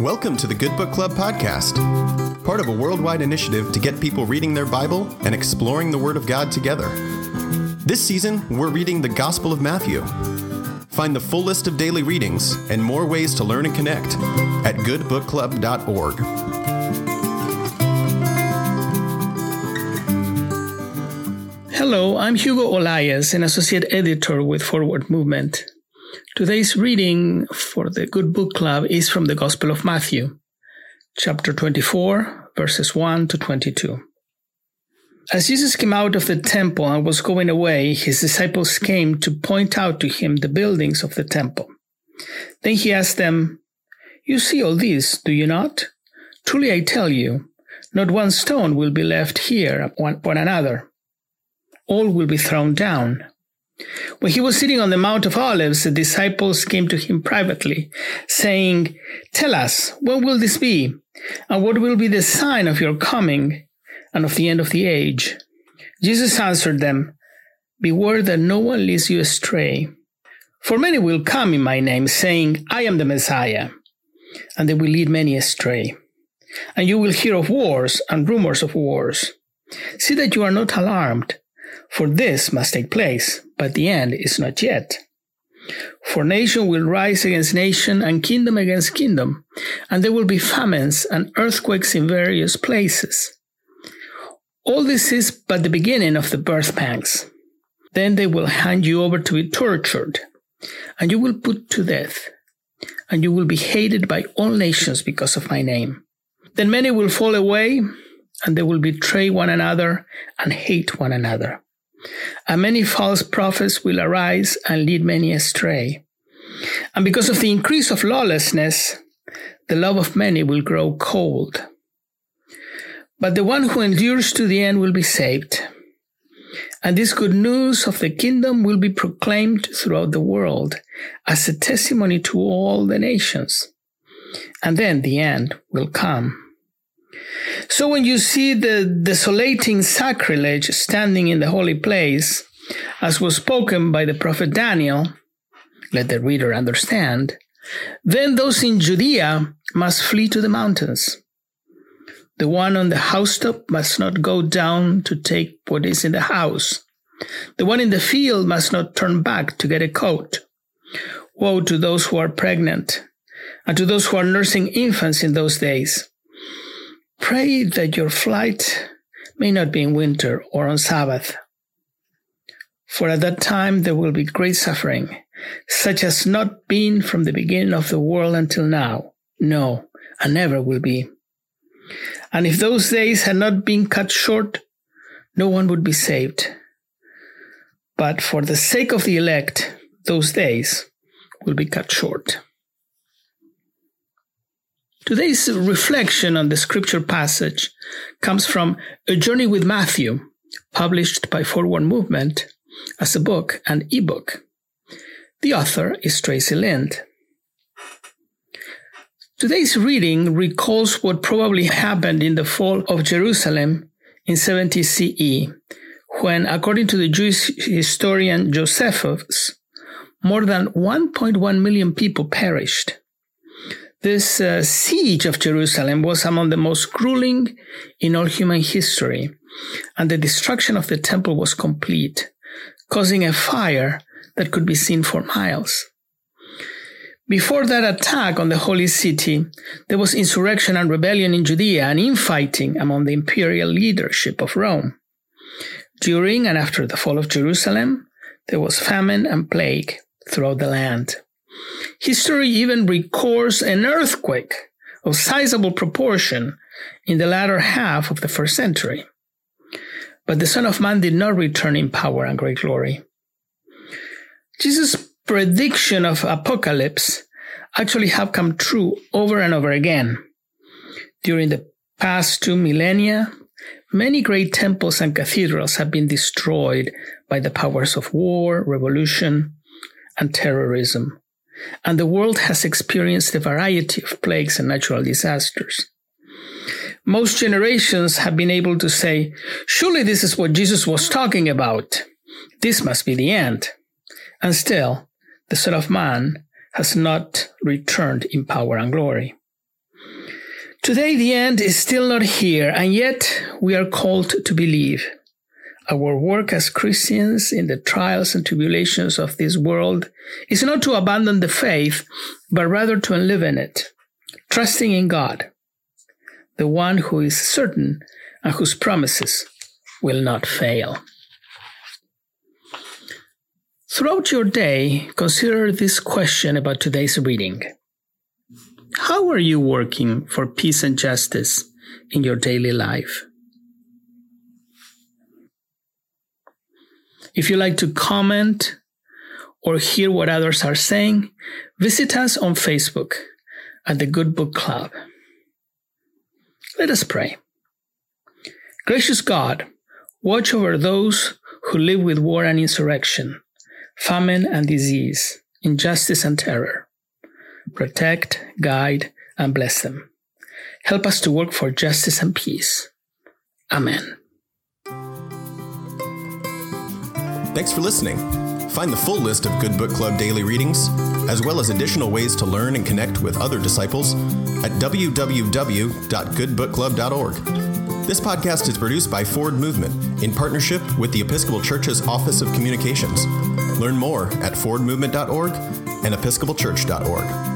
Welcome to the Good Book Club podcast, part of a worldwide initiative to get people reading their Bible and exploring the Word of God together. This season, we're reading the Gospel of Matthew. Find the full list of daily readings and more ways to learn and connect at goodbookclub.org. Hello, I'm Hugo Olaiz, an associate editor with Forward Movement. Today's reading for the Good Book Club is from the Gospel of Matthew, chapter 24, verses 1 to 22. As Jesus came out of the temple and was going away, his disciples came to point out to him the buildings of the temple. Then he asked them, You see all this, do you not? Truly I tell you, not one stone will be left here upon another. All will be thrown down. When he was sitting on the Mount of Olives, the disciples came to him privately, saying, Tell us, when will this be? And what will be the sign of your coming and of the end of the age? Jesus answered them, Beware that no one leads you astray. For many will come in my name, saying, I am the Messiah, and they will lead many astray. And you will hear of wars and rumors of wars. See that you are not alarmed. For this must take place, but the end is not yet. For nation will rise against nation and kingdom against kingdom, and there will be famines and earthquakes in various places. All this is but the beginning of the birth pangs. Then they will hand you over to be tortured, and you will put to death, and you will be hated by all nations because of my name. Then many will fall away, and they will betray one another and hate one another. And many false prophets will arise and lead many astray. And because of the increase of lawlessness, the love of many will grow cold. But the one who endures to the end will be saved. And this good news of the kingdom will be proclaimed throughout the world as a testimony to all the nations. And then the end will come. So when you see the desolating sacrilege standing in the holy place, as was spoken by the prophet Daniel, let the reader understand, then those in Judea must flee to the mountains. The one on the housetop must not go down to take what is in the house. The one in the field must not turn back to get a coat. Woe to those who are pregnant and to those who are nursing infants in those days. Pray that your flight may not be in winter or on Sabbath. For at that time there will be great suffering, such as not been from the beginning of the world until now. No, and never will be. And if those days had not been cut short, no one would be saved. But for the sake of the elect, those days will be cut short. Today's reflection on the scripture passage comes from A Journey with Matthew, published by Forward Movement as a book and ebook. The author is Tracey Lind. Today's reading recalls what probably happened in the fall of Jerusalem in 70 CE, when, according to the Jewish historian Josephus, more than 1.1 million people perished. This uh, siege of Jerusalem was among the most grueling in all human history, and the destruction of the temple was complete, causing a fire that could be seen for miles. Before that attack on the holy city, there was insurrection and rebellion in Judea and infighting among the imperial leadership of Rome. During and after the fall of Jerusalem, there was famine and plague throughout the land. History even records an earthquake of sizable proportion in the latter half of the first century. But the Son of Man did not return in power and great glory. Jesus' prediction of apocalypse actually have come true over and over again. During the past two millennia, many great temples and cathedrals have been destroyed by the powers of war, revolution, and terrorism and the world has experienced a variety of plagues and natural disasters. Most generations have been able to say, surely this is what Jesus was talking about. This must be the end. And still, the Son of Man has not returned in power and glory. Today, the end is still not here, and yet we are called to believe. Our work as Christians in the trials and tribulations of this world is not to abandon the faith, but rather to live in it, trusting in God, the one who is certain and whose promises will not fail. Throughout your day, consider this question about today's reading. How are you working for peace and justice in your daily life? If you like to comment or hear what others are saying, visit us on Facebook at the Good Book Club. Let us pray. Gracious God, watch over those who live with war and insurrection, famine and disease, injustice and terror. Protect, guide, and bless them. Help us to work for justice and peace. Amen. Thanks for listening. Find the full list of Good Book Club daily readings, as well as additional ways to learn and connect with other disciples at www.goodbookclub.org. This podcast is produced by Forward Movement in partnership with the Episcopal Church's Office of Communications. Learn more at forwardmovement.org and episcopalchurch.org.